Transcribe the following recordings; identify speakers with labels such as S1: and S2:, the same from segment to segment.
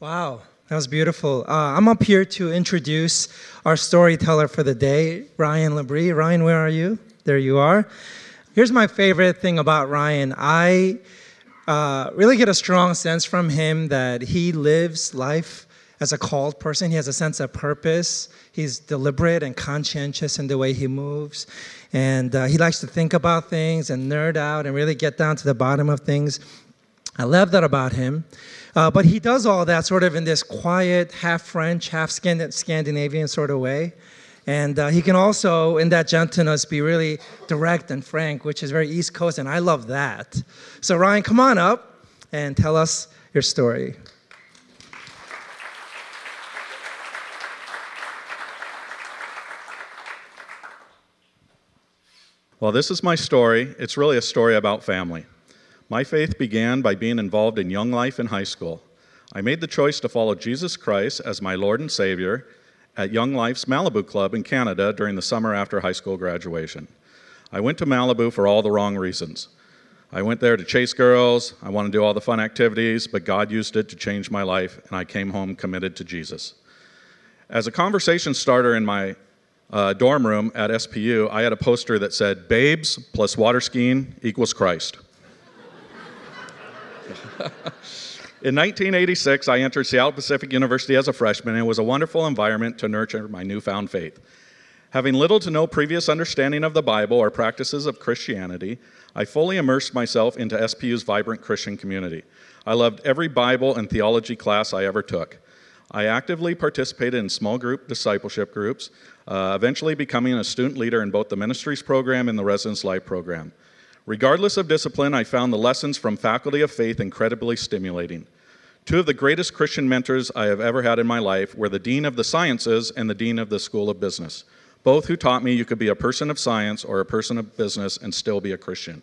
S1: Wow, that was beautiful. Uh, I'm up here to introduce our storyteller for the day, Ryan LaBrie. Ryan, where are you? There you are. Here's my favorite thing about Ryan. I uh, really get a strong sense from him that he lives life as a called person. He has a sense of purpose. He's deliberate and conscientious in the way he moves. And uh, he likes to think about things and nerd out and really get down to the bottom of things. I love that about him. Uh, but he does all that sort of in this quiet, half French, half Scandinavian sort of way. And uh, he can also, in that gentleness, be really direct and frank, which is very East Coast, and I love that. So, Ryan, come on up and tell us your story.
S2: Well, this is my story. It's really a story about family. My faith began by being involved in young life in high school. I made the choice to follow Jesus Christ as my Lord and Savior at Young Life's Malibu Club in Canada during the summer after high school graduation. I went to Malibu for all the wrong reasons. I went there to chase girls, I wanted to do all the fun activities, but God used it to change my life, and I came home committed to Jesus. As a conversation starter in my uh, dorm room at SPU, I had a poster that said, Babes plus water skiing equals Christ. In 1986, I entered Seattle Pacific University as a freshman, and it was a wonderful environment to nurture my newfound faith. Having little to no previous understanding of the Bible or practices of Christianity, I fully immersed myself into SPU's vibrant Christian community. I loved every Bible and theology class I ever took. I actively participated in small group discipleship groups, uh, eventually becoming a student leader in both the ministries program and the residence life program. Regardless of discipline, I found the lessons from Faculty of Faith incredibly stimulating. Two of the greatest Christian mentors I have ever had in my life were the Dean of the Sciences and the Dean of the School of Business, both who taught me you could be a person of science or a person of business and still be a Christian.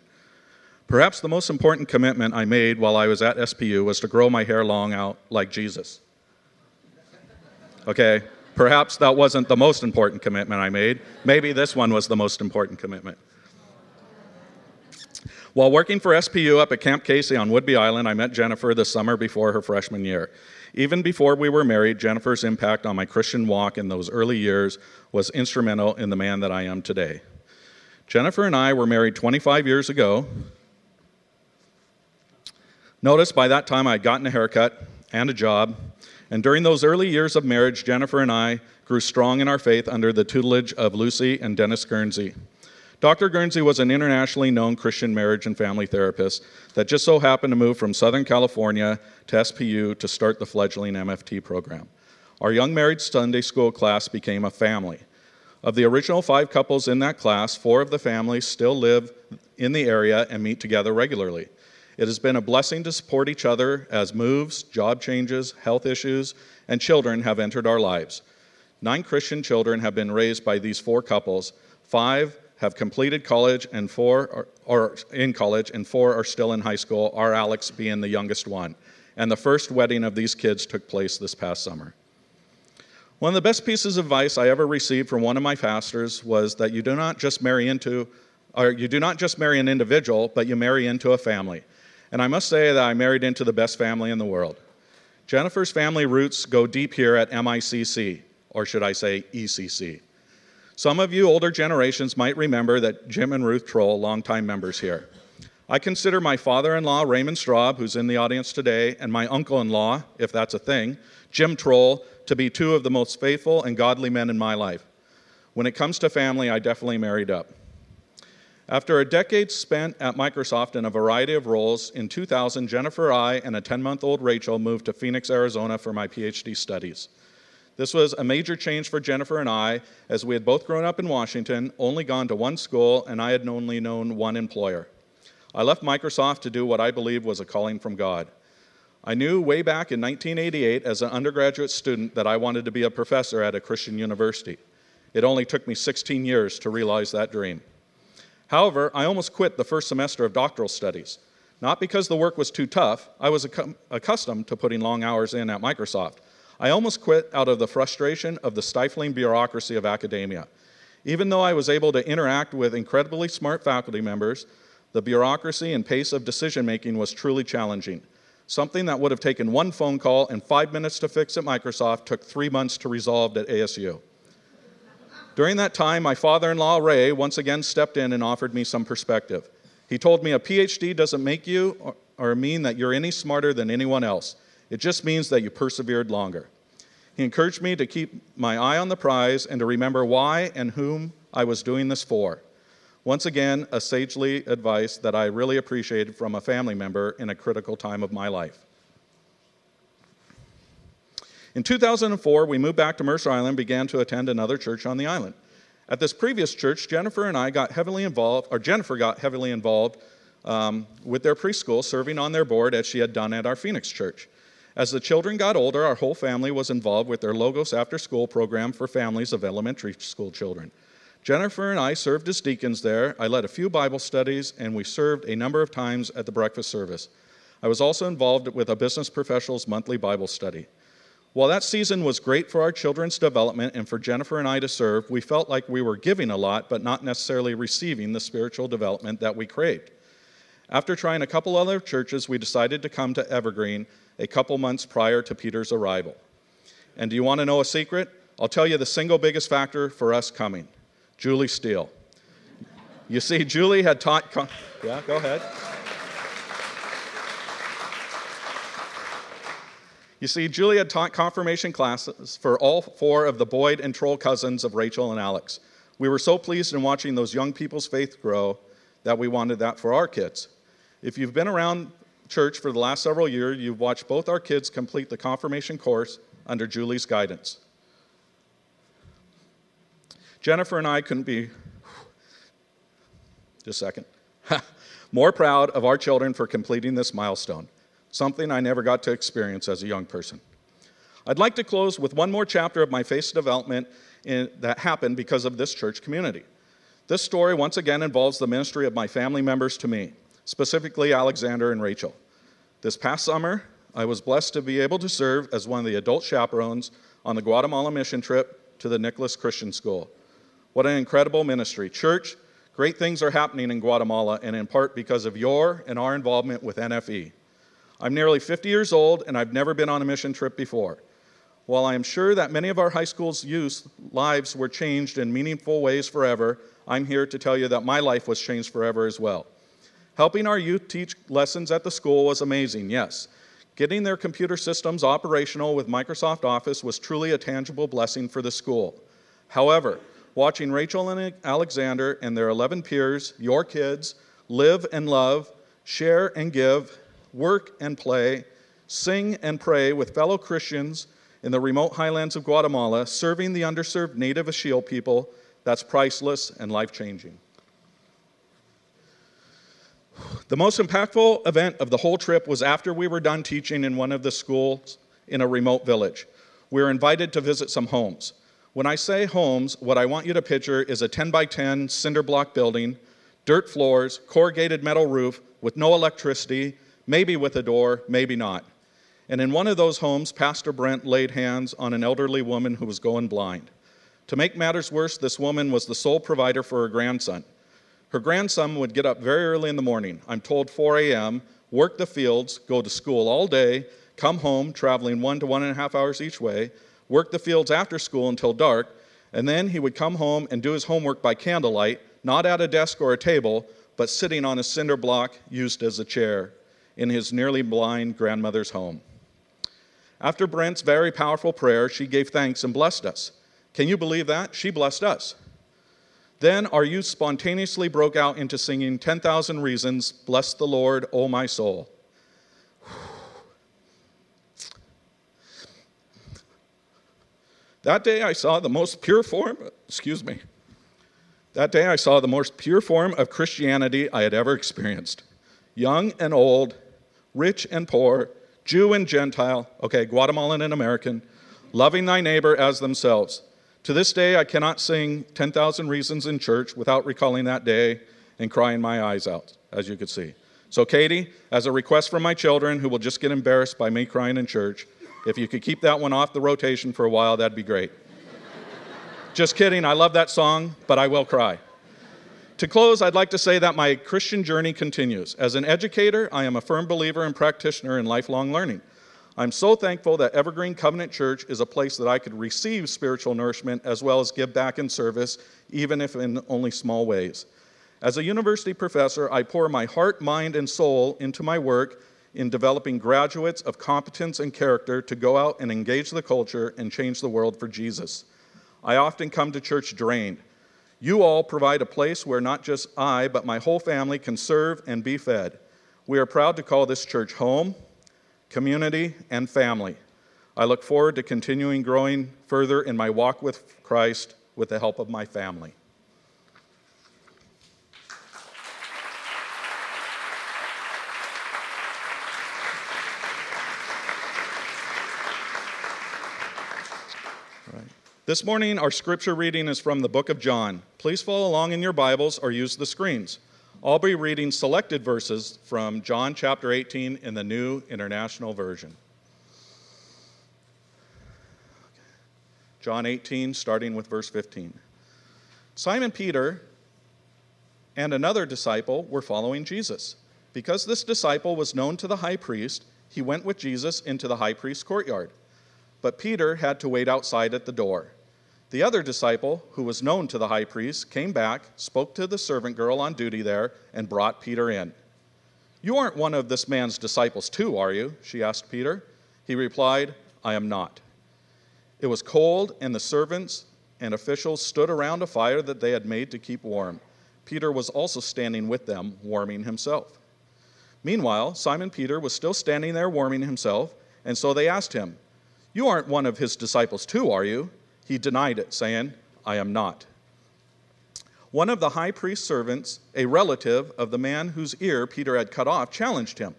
S2: Perhaps the most important commitment I made while I was at SPU was to grow my hair long out like Jesus. Okay, perhaps that wasn't the most important commitment I made. Maybe this one was the most important commitment. While working for SPU up at Camp Casey on Whidbey Island, I met Jennifer the summer before her freshman year. Even before we were married, Jennifer's impact on my Christian walk in those early years was instrumental in the man that I am today. Jennifer and I were married 25 years ago. Notice by that time I had gotten a haircut and a job, and during those early years of marriage, Jennifer and I grew strong in our faith under the tutelage of Lucy and Dennis Guernsey. Dr. Guernsey was an internationally known Christian marriage and family therapist that just so happened to move from Southern California to SPU to start the fledgling MFT program. Our young married Sunday school class became a family. Of the original five couples in that class, four of the families still live in the area and meet together regularly. It has been a blessing to support each other as moves, job changes, health issues, and children have entered our lives. Nine Christian children have been raised by these four couples. Five have completed college and four are, are, in college and four are still in high school, our Alex being the youngest one. And the first wedding of these kids took place this past summer. One of the best pieces of advice I ever received from one of my pastors was that you do not just marry into or you do not just marry an individual, but you marry into a family. And I must say that I married into the best family in the world. Jennifer's family roots go deep here at MICC, or should I say ECC. Some of you older generations might remember that Jim and Ruth Troll, longtime members here. I consider my father in law, Raymond Straub, who's in the audience today, and my uncle in law, if that's a thing, Jim Troll, to be two of the most faithful and godly men in my life. When it comes to family, I definitely married up. After a decade spent at Microsoft in a variety of roles, in 2000, Jennifer, I, and a 10 month old Rachel moved to Phoenix, Arizona for my PhD studies. This was a major change for Jennifer and I, as we had both grown up in Washington, only gone to one school, and I had only known one employer. I left Microsoft to do what I believed was a calling from God. I knew way back in 1988 as an undergraduate student that I wanted to be a professor at a Christian university. It only took me 16 years to realize that dream. However, I almost quit the first semester of doctoral studies. Not because the work was too tough, I was accustomed to putting long hours in at Microsoft. I almost quit out of the frustration of the stifling bureaucracy of academia. Even though I was able to interact with incredibly smart faculty members, the bureaucracy and pace of decision making was truly challenging. Something that would have taken one phone call and five minutes to fix at Microsoft took three months to resolve at ASU. During that time, my father in law, Ray, once again stepped in and offered me some perspective. He told me a PhD doesn't make you or, or mean that you're any smarter than anyone else, it just means that you persevered longer. He encouraged me to keep my eye on the prize and to remember why and whom I was doing this for. Once again, a sagely advice that I really appreciated from a family member in a critical time of my life. In 2004, we moved back to Mercer Island and began to attend another church on the island. At this previous church, Jennifer and I got heavily involved, or Jennifer got heavily involved um, with their preschool, serving on their board as she had done at our Phoenix church. As the children got older, our whole family was involved with their Logos after school program for families of elementary school children. Jennifer and I served as deacons there. I led a few Bible studies, and we served a number of times at the breakfast service. I was also involved with a business professionals monthly Bible study. While that season was great for our children's development and for Jennifer and I to serve, we felt like we were giving a lot, but not necessarily receiving the spiritual development that we craved. After trying a couple other churches, we decided to come to Evergreen a couple months prior to Peter's arrival. And do you want to know a secret? I'll tell you the single biggest factor for us coming Julie Steel. You see, Julie had taught. Yeah, go ahead. You see, Julie had taught confirmation classes for all four of the Boyd and Troll cousins of Rachel and Alex. We were so pleased in watching those young people's faith grow that we wanted that for our kids. If you've been around church for the last several years, you've watched both our kids complete the confirmation course under Julie's guidance. Jennifer and I couldn't be, just a second, more proud of our children for completing this milestone something I never got to experience as a young person. I'd like to close with one more chapter of my faith development in, that happened because of this church community. This story once again involves the ministry of my family members to me, specifically Alexander and Rachel. This past summer, I was blessed to be able to serve as one of the adult chaperones on the Guatemala mission trip to the Nicholas Christian School. What an incredible ministry. Church, great things are happening in Guatemala, and in part because of your and our involvement with NFE. I'm nearly 50 years old, and I've never been on a mission trip before. While I am sure that many of our high school's youth lives were changed in meaningful ways forever, I'm here to tell you that my life was changed forever as well. Helping our youth teach lessons at the school was amazing, yes. Getting their computer systems operational with Microsoft Office was truly a tangible blessing for the school. However, watching Rachel and Alexander and their 11 peers, your kids, live and love, share and give, work and play, sing and pray with fellow Christians in the remote highlands of Guatemala, serving the underserved native Ixil people, that's priceless and life changing. The most impactful event of the whole trip was after we were done teaching in one of the schools in a remote village. We were invited to visit some homes. When I say homes, what I want you to picture is a 10 by 10 cinder block building, dirt floors, corrugated metal roof with no electricity, maybe with a door, maybe not. And in one of those homes, Pastor Brent laid hands on an elderly woman who was going blind. To make matters worse, this woman was the sole provider for her grandson. Her grandson would get up very early in the morning, I'm told 4 a.m., work the fields, go to school all day, come home, traveling one to one and a half hours each way, work the fields after school until dark, and then he would come home and do his homework by candlelight, not at a desk or a table, but sitting on a cinder block used as a chair in his nearly blind grandmother's home. After Brent's very powerful prayer, she gave thanks and blessed us. Can you believe that? She blessed us. Then our youth spontaneously broke out into singing 10,000 Reasons, Bless the Lord, O my soul. That day I saw the most pure form, excuse me. That day I saw the most pure form of Christianity I had ever experienced. Young and old, rich and poor, Jew and Gentile, okay, Guatemalan and American, loving thy neighbor as themselves. To this day, I cannot sing 10,000 Reasons in church without recalling that day and crying my eyes out, as you could see. So, Katie, as a request from my children who will just get embarrassed by me crying in church, if you could keep that one off the rotation for a while, that'd be great. just kidding, I love that song, but I will cry. To close, I'd like to say that my Christian journey continues. As an educator, I am a firm believer and practitioner in lifelong learning. I'm so thankful that Evergreen Covenant Church is a place that I could receive spiritual nourishment as well as give back in service, even if in only small ways. As a university professor, I pour my heart, mind, and soul into my work in developing graduates of competence and character to go out and engage the culture and change the world for Jesus. I often come to church drained. You all provide a place where not just I, but my whole family can serve and be fed. We are proud to call this church home, community, and family. I look forward to continuing growing further in my walk with Christ with the help of my family. This morning, our scripture reading is from the book of John. Please follow along in your Bibles or use the screens. I'll be reading selected verses from John chapter 18 in the New International Version. John 18, starting with verse 15. Simon Peter and another disciple were following Jesus. Because this disciple was known to the high priest, he went with Jesus into the high priest's courtyard. But Peter had to wait outside at the door. The other disciple, who was known to the high priest, came back, spoke to the servant girl on duty there, and brought Peter in. You aren't one of this man's disciples, too, are you? She asked Peter. He replied, I am not. It was cold, and the servants and officials stood around a fire that they had made to keep warm. Peter was also standing with them, warming himself. Meanwhile, Simon Peter was still standing there warming himself, and so they asked him, You aren't one of his disciples, too, are you? He denied it, saying, I am not. One of the high priest's servants, a relative of the man whose ear Peter had cut off, challenged him.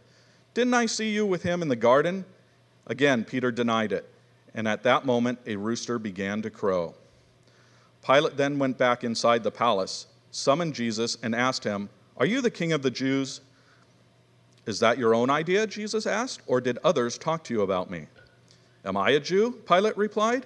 S2: Didn't I see you with him in the garden? Again, Peter denied it. And at that moment, a rooster began to crow. Pilate then went back inside the palace, summoned Jesus, and asked him, Are you the king of the Jews? Is that your own idea? Jesus asked, or did others talk to you about me? Am I a Jew? Pilate replied.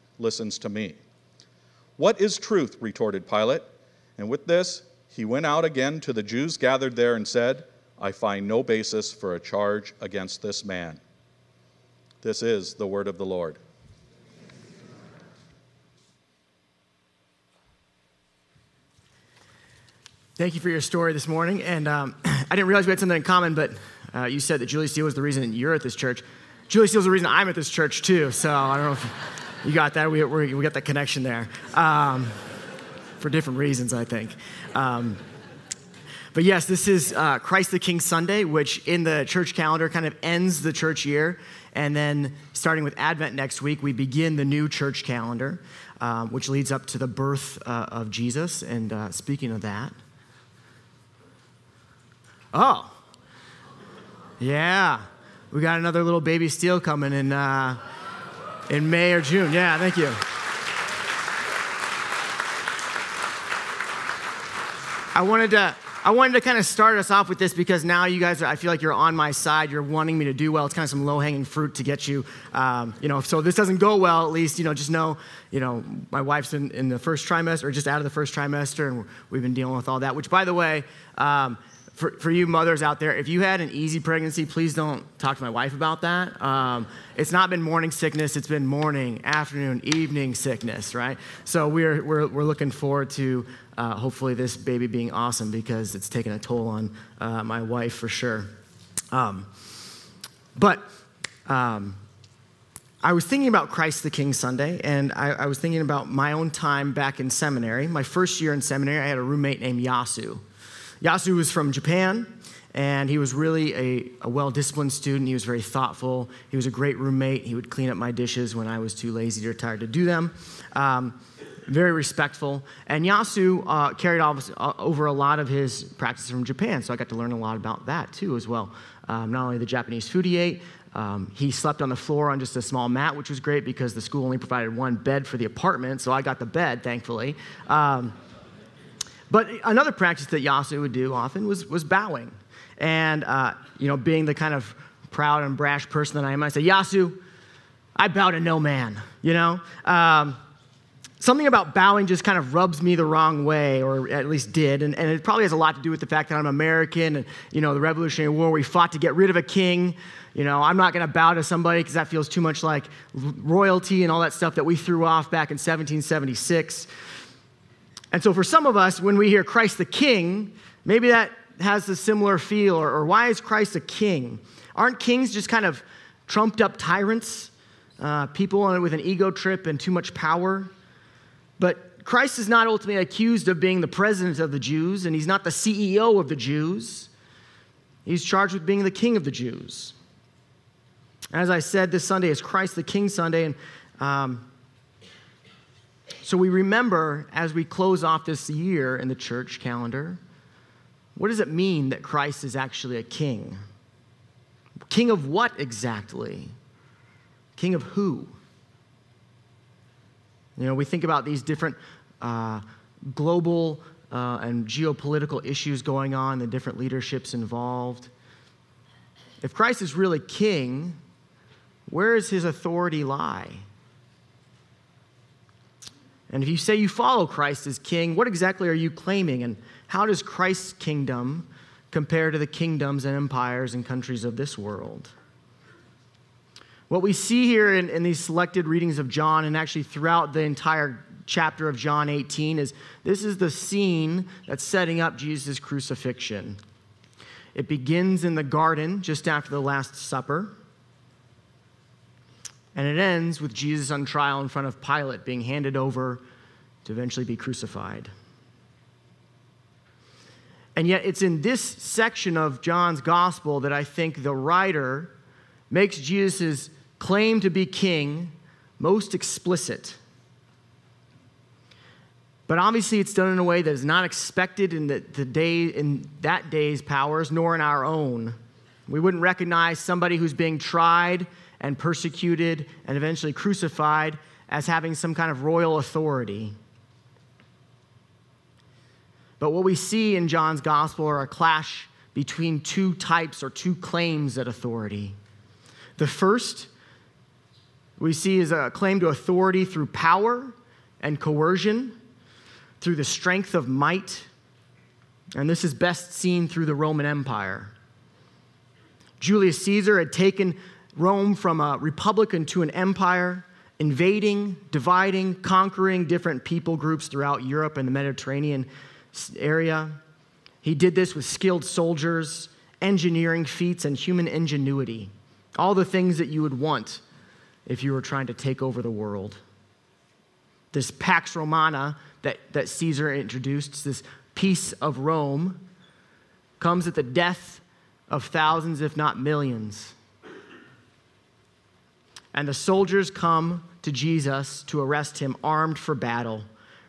S2: listens to me. What is truth? retorted Pilate. And with this, he went out again to the Jews gathered there and said, I find no basis for a charge against this man. This is the word of the Lord.
S3: Thank you for your story this morning. And um, I didn't realize we had something in common, but uh, you said that Julie Steel was the reason you're at this church. Julie Steel's the reason I'm at this church, too. So I don't know if. You got that? We, we, we got that connection there. Um, for different reasons, I think. Um, but yes, this is uh, Christ the King Sunday, which in the church calendar kind of ends the church year. And then starting with Advent next week, we begin the new church calendar, um, which leads up to the birth uh, of Jesus. And uh, speaking of that, oh, yeah, we got another little baby steel coming in uh, in May or June. Yeah, thank you. I wanted to I wanted to kind of start us off with this because now you guys, are, I feel like you're on my side. You're wanting me to do well. It's kind of some low hanging fruit to get you, um, you know. So if this doesn't go well, at least you know, just know, you know, my wife's in, in the first trimester or just out of the first trimester, and we've been dealing with all that. Which, by the way, um, for, for you mothers out there, if you had an easy pregnancy, please don't talk to my wife about that. Um, it's not been morning sickness, it's been morning, afternoon, evening sickness, right? So we're, we're, we're looking forward to uh, hopefully this baby being awesome because it's taken a toll on uh, my wife for sure. Um, but um, I was thinking about Christ the King Sunday, and I, I was thinking about my own time back in seminary. My first year in seminary, I had a roommate named Yasu. Yasu was from Japan, and he was really a, a well disciplined student. He was very thoughtful. He was a great roommate. He would clean up my dishes when I was too lazy or tired to do them. Um, very respectful. And Yasu uh, carried uh, over a lot of his practices from Japan, so I got to learn a lot about that too as well. Um, not only the Japanese food he ate, um, he slept on the floor on just a small mat, which was great because the school only provided one bed for the apartment, so I got the bed, thankfully. Um, but another practice that Yasu would do often was, was bowing. And, uh, you know, being the kind of proud and brash person that I am, I say, Yasu, I bow to no man, you know? Um, something about bowing just kind of rubs me the wrong way, or at least did. And, and, it probably has a lot to do with the fact that I'm American and, you know, the Revolutionary War, we fought to get rid of a king. You know, I'm not going to bow to somebody because that feels too much like royalty and all that stuff that we threw off back in 1776. And so for some of us, when we hear Christ the King, maybe that has a similar feel, or, or why is Christ a king? Aren't kings just kind of trumped up tyrants, uh, people with an ego trip and too much power? But Christ is not ultimately accused of being the president of the Jews, and he's not the CEO of the Jews. He's charged with being the king of the Jews. As I said, this Sunday is Christ the King Sunday, and um, so we remember as we close off this year in the church calendar, what does it mean that Christ is actually a king? King of what exactly? King of who? You know, we think about these different uh, global uh, and geopolitical issues going on, the different leaderships involved. If Christ is really king, where does his authority lie? And if you say you follow Christ as king, what exactly are you claiming? And how does Christ's kingdom compare to the kingdoms and empires and countries of this world? What we see here in, in these selected readings of John, and actually throughout the entire chapter of John 18, is this is the scene that's setting up Jesus' crucifixion. It begins in the garden just after the Last Supper. And it ends with Jesus on trial in front of Pilate, being handed over to eventually be crucified. And yet, it's in this section of John's gospel that I think the writer makes Jesus' claim to be king most explicit. But obviously, it's done in a way that is not expected in, the, the day, in that day's powers, nor in our own. We wouldn't recognize somebody who's being tried and persecuted and eventually crucified as having some kind of royal authority. But what we see in John's gospel are a clash between two types or two claims at authority. The first we see is a claim to authority through power and coercion, through the strength of might. And this is best seen through the Roman Empire. Julius Caesar had taken Rome from a republic to an empire, invading, dividing, conquering different people groups throughout Europe and the Mediterranean area. He did this with skilled soldiers, engineering feats, and human ingenuity. All the things that you would want if you were trying to take over the world. This Pax Romana that, that Caesar introduced, this peace of Rome, comes at the death of thousands, if not millions. And the soldiers come to Jesus to arrest him, armed for battle,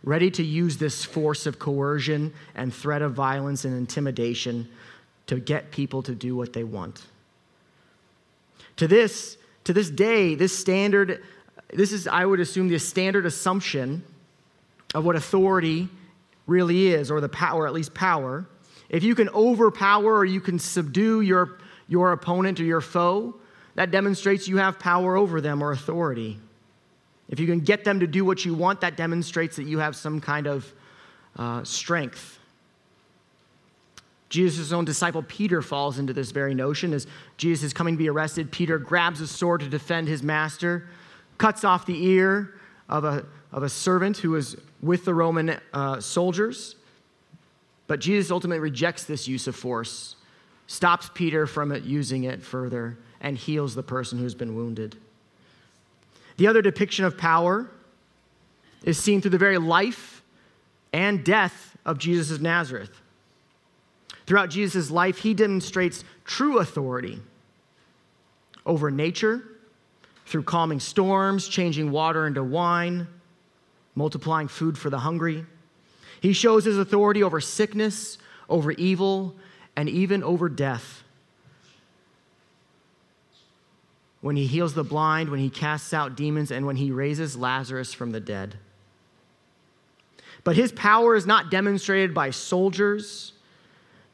S3: ready to use this force of coercion and threat of violence and intimidation to get people to do what they want. To this, to this day, this standard, this is, I would assume, the standard assumption of what authority really is, or the power, at least power. If you can overpower or you can subdue your, your opponent or your foe, that demonstrates you have power over them or authority. If you can get them to do what you want, that demonstrates that you have some kind of uh, strength. Jesus' own disciple Peter falls into this very notion. As Jesus is coming to be arrested, Peter grabs a sword to defend his master, cuts off the ear of a, of a servant who was with the Roman uh, soldiers. But Jesus ultimately rejects this use of force, stops Peter from using it further and heals the person who's been wounded. The other depiction of power is seen through the very life and death of Jesus of Nazareth. Throughout Jesus' life, he demonstrates true authority over nature through calming storms, changing water into wine, multiplying food for the hungry. He shows his authority over sickness, over evil, and even over death. When he heals the blind, when he casts out demons, and when he raises Lazarus from the dead. But his power is not demonstrated by soldiers,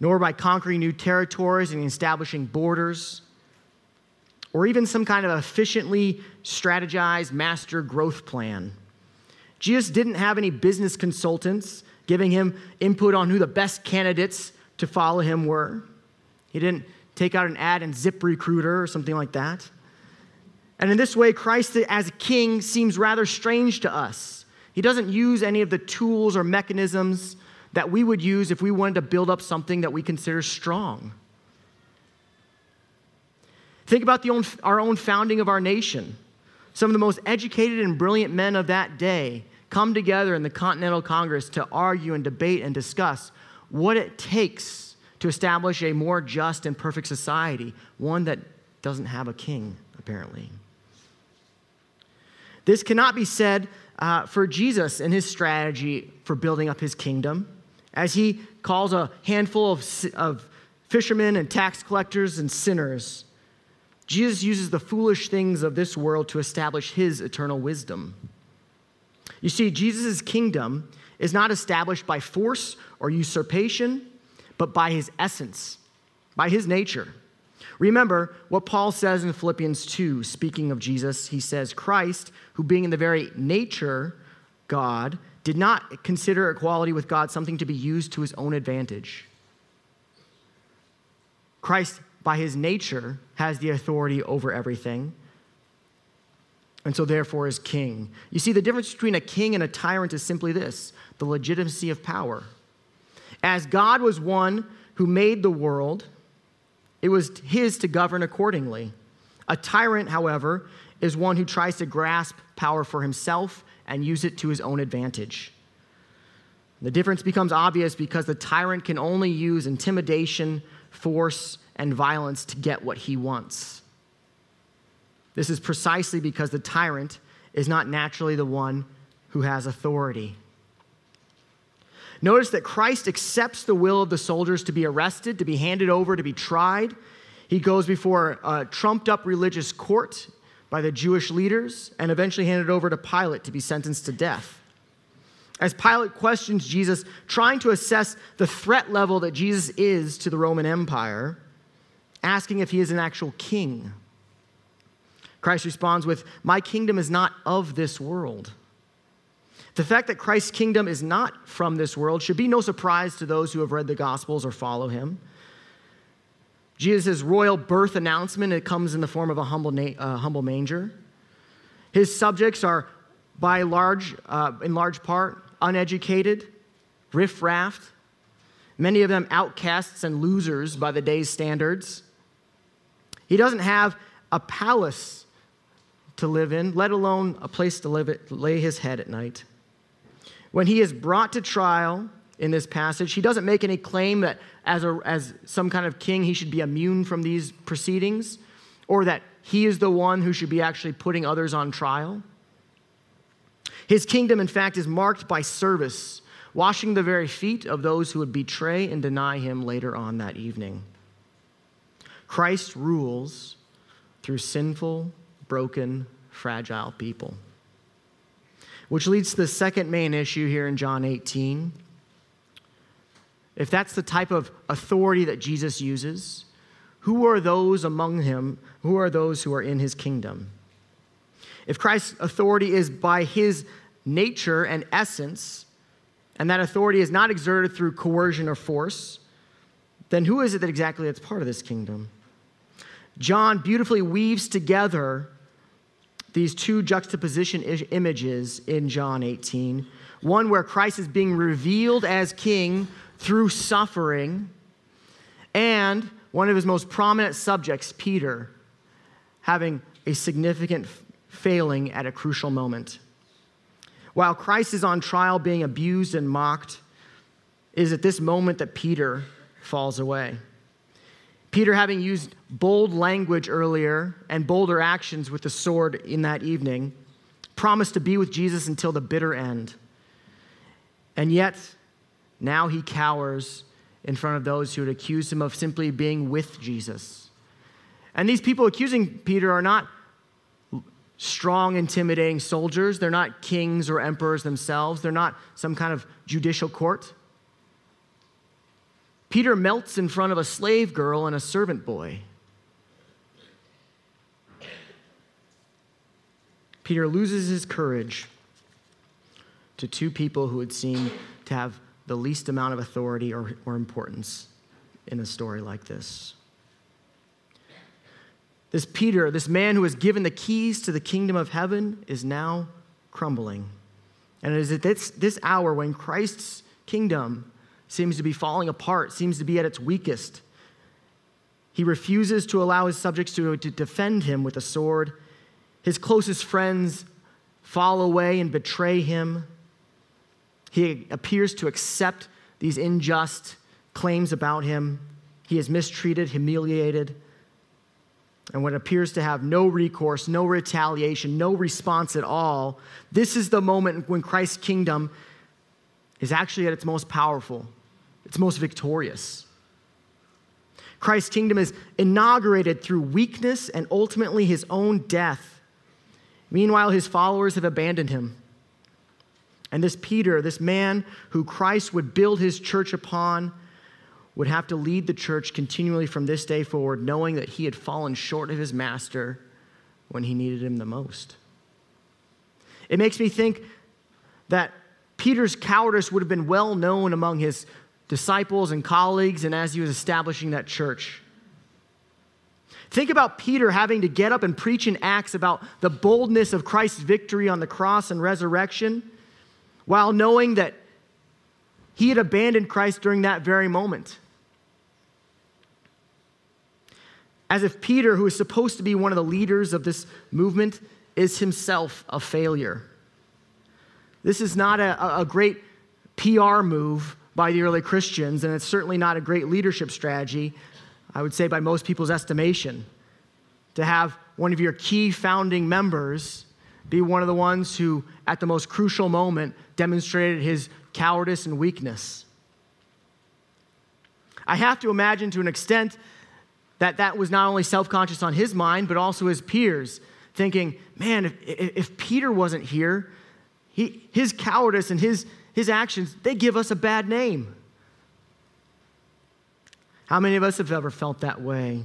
S3: nor by conquering new territories and establishing borders, or even some kind of efficiently strategized master growth plan. Jesus didn't have any business consultants giving him input on who the best candidates to follow him were. He didn't take out an ad in ZipRecruiter or something like that. And in this way, Christ as a king seems rather strange to us. He doesn't use any of the tools or mechanisms that we would use if we wanted to build up something that we consider strong. Think about own, our own founding of our nation. Some of the most educated and brilliant men of that day come together in the Continental Congress to argue and debate and discuss what it takes to establish a more just and perfect society, one that doesn't have a king, apparently. This cannot be said uh, for Jesus and his strategy for building up his kingdom, as he calls a handful of, of fishermen and tax collectors and sinners Jesus uses the foolish things of this world to establish his eternal wisdom. You see, Jesus' kingdom is not established by force or usurpation, but by his essence, by his nature. Remember what Paul says in Philippians 2, speaking of Jesus, he says, Christ, who being in the very nature God, did not consider equality with God something to be used to his own advantage. Christ by his nature, has the authority over everything, and so therefore is king. You see, the difference between a king and a tyrant is simply this the legitimacy of power. As God was one who made the world, it was his to govern accordingly. A tyrant, however, is one who tries to grasp power for himself and use it to his own advantage. The difference becomes obvious because the tyrant can only use intimidation, force, and violence to get what he wants. This is precisely because the tyrant is not naturally the one who has authority. Notice that Christ accepts the will of the soldiers to be arrested, to be handed over, to be tried. He goes before a trumped up religious court by the Jewish leaders and eventually handed over to Pilate to be sentenced to death. As Pilate questions Jesus, trying to assess the threat level that Jesus is to the Roman Empire, asking if he is an actual king. Christ responds with, My kingdom is not of this world. The fact that Christ's kingdom is not from this world should be no surprise to those who have read the Gospels or follow him. Jesus' royal birth announcement, it comes in the form of a humble, na- uh, humble manger. His subjects are, by large, uh, in large part, uneducated, riff-raffed, many of them outcasts and losers by the day's standards. He doesn't have a palace to live in, let alone a place to live it, lay his head at night. When he is brought to trial in this passage, he doesn't make any claim that as, a, as some kind of king he should be immune from these proceedings or that he is the one who should be actually putting others on trial. His kingdom, in fact, is marked by service, washing the very feet of those who would betray and deny him later on that evening. Christ rules through sinful, broken, fragile people. Which leads to the second main issue here in John 18. If that's the type of authority that Jesus uses, who are those among him? Who are those who are in his kingdom? If Christ's authority is by his nature and essence, and that authority is not exerted through coercion or force, then who is it that exactly that's part of this kingdom? John beautifully weaves together these two juxtaposition images in John 18. One where Christ is being revealed as king through suffering, and one of his most prominent subjects, Peter, having a significant failing at a crucial moment. While Christ is on trial being abused and mocked, it is at this moment that Peter falls away. Peter, having used bold language earlier and bolder actions with the sword in that evening, promised to be with Jesus until the bitter end. And yet, now he cowers in front of those who would accuse him of simply being with Jesus. And these people accusing Peter are not strong, intimidating soldiers. They're not kings or emperors themselves. They're not some kind of judicial court. Peter melts in front of a slave girl and a servant boy. Peter loses his courage to two people who would seem to have the least amount of authority or, or importance in a story like this. This Peter, this man who was given the keys to the kingdom of heaven, is now crumbling. And it is at this, this hour when Christ's kingdom seems to be falling apart, seems to be at its weakest. He refuses to allow his subjects to, to defend him with a sword his closest friends fall away and betray him. He appears to accept these unjust claims about him. He is mistreated, humiliated, and what appears to have no recourse, no retaliation, no response at all. This is the moment when Christ's kingdom is actually at its most powerful, its most victorious. Christ's kingdom is inaugurated through weakness and ultimately his own death. Meanwhile, his followers have abandoned him. And this Peter, this man who Christ would build his church upon, would have to lead the church continually from this day forward, knowing that he had fallen short of his master when he needed him the most. It makes me think that Peter's cowardice would have been well known among his disciples and colleagues and as he was establishing that church. Think about Peter having to get up and preach in Acts about the boldness of Christ's victory on the cross and resurrection while knowing that he had abandoned Christ during that very moment. As if Peter, who is supposed to be one of the leaders of this movement, is himself a failure. This is not a, a great PR move by the early Christians, and it's certainly not a great leadership strategy I would say by most people's estimation, to have one of your key founding members be one of the ones who, at the most crucial moment, demonstrated his cowardice and weakness. I have to imagine to an extent that that was not only self conscious on his mind, but also his peers, thinking, man, if, if Peter wasn't here, he, his cowardice and his, his actions, they give us a bad name. How many of us have ever felt that way?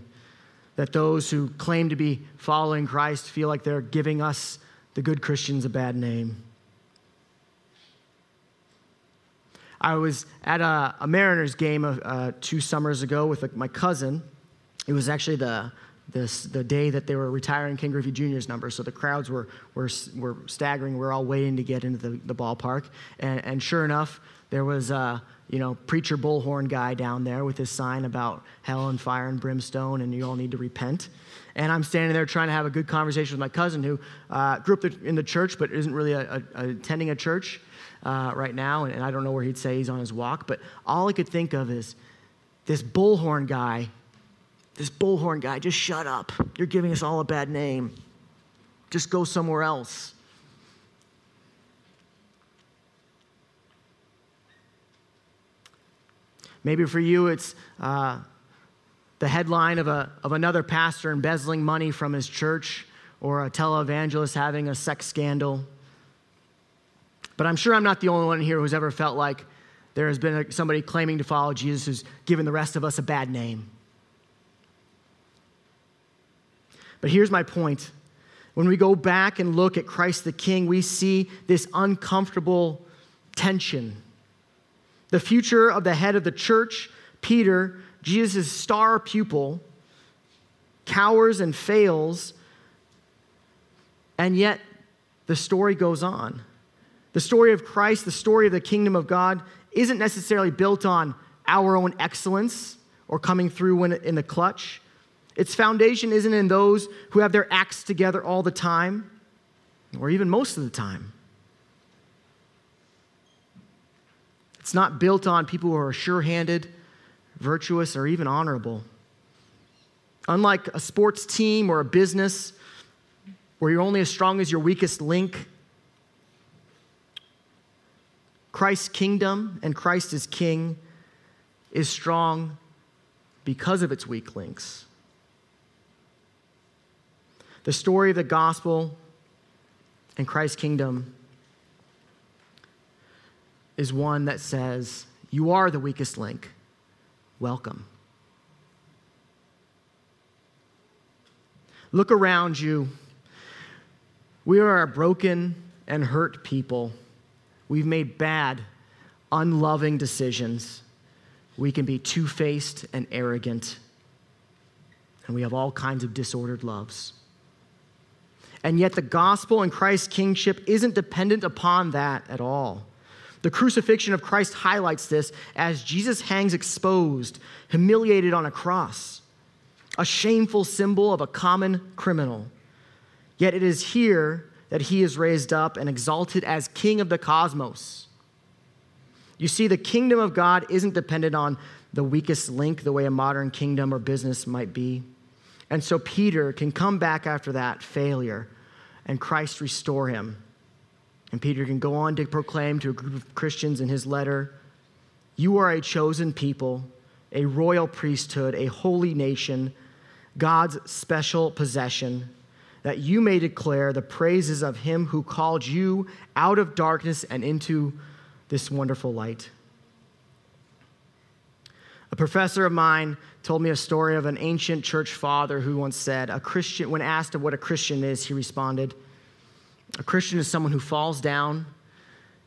S3: That those who claim to be following Christ feel like they're giving us, the good Christians, a bad name. I was at a, a Mariners game uh, two summers ago with my cousin. It was actually the, this, the day that they were retiring Ken Griffey Jr.'s number, so the crowds were, were, were staggering. We are all waiting to get into the, the ballpark. And, and sure enough, there was a you know, preacher bullhorn guy down there with his sign about hell and fire and brimstone and you all need to repent. And I'm standing there trying to have a good conversation with my cousin who uh, grew up in the church but isn't really a, a, attending a church uh, right now. And, and I don't know where he'd say he's on his walk. But all I could think of is this bullhorn guy, this bullhorn guy, just shut up. You're giving us all a bad name. Just go somewhere else. Maybe for you, it's uh, the headline of, a, of another pastor embezzling money from his church or a televangelist having a sex scandal. But I'm sure I'm not the only one here who's ever felt like there has been a, somebody claiming to follow Jesus who's given the rest of us a bad name. But here's my point. When we go back and look at Christ the King, we see this uncomfortable tension the future of the head of the church, Peter, Jesus' star pupil, cowers and fails, and yet the story goes on. The story of Christ, the story of the kingdom of God, isn't necessarily built on our own excellence or coming through in the clutch. Its foundation isn't in those who have their acts together all the time, or even most of the time. It's not built on people who are sure handed, virtuous, or even honorable. Unlike a sports team or a business where you're only as strong as your weakest link, Christ's kingdom and Christ as king is strong because of its weak links. The story of the gospel and Christ's kingdom is one that says, You are the weakest link. Welcome. Look around you. We are a broken and hurt people. We've made bad, unloving decisions. We can be two faced and arrogant. And we have all kinds of disordered loves. And yet, the gospel and Christ's kingship isn't dependent upon that at all. The crucifixion of Christ highlights this as Jesus hangs exposed, humiliated on a cross, a shameful symbol of a common criminal. Yet it is here that he is raised up and exalted as king of the cosmos. You see, the kingdom of God isn't dependent on the weakest link the way a modern kingdom or business might be. And so Peter can come back after that failure and Christ restore him. And Peter can go on to proclaim to a group of Christians in his letter You are a chosen people, a royal priesthood, a holy nation, God's special possession, that you may declare the praises of him who called you out of darkness and into this wonderful light. A professor of mine told me a story of an ancient church father who once said, a Christian, when asked of what a Christian is, he responded, A Christian is someone who falls down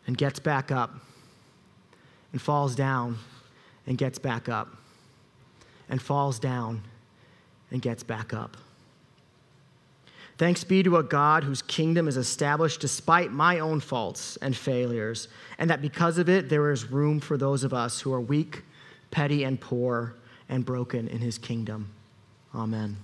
S3: and gets back up, and falls down and gets back up, and falls down and gets back up. Thanks be to a God whose kingdom is established despite my own faults and failures, and that because of it, there is room for those of us who are weak petty and poor and broken in his kingdom. Amen.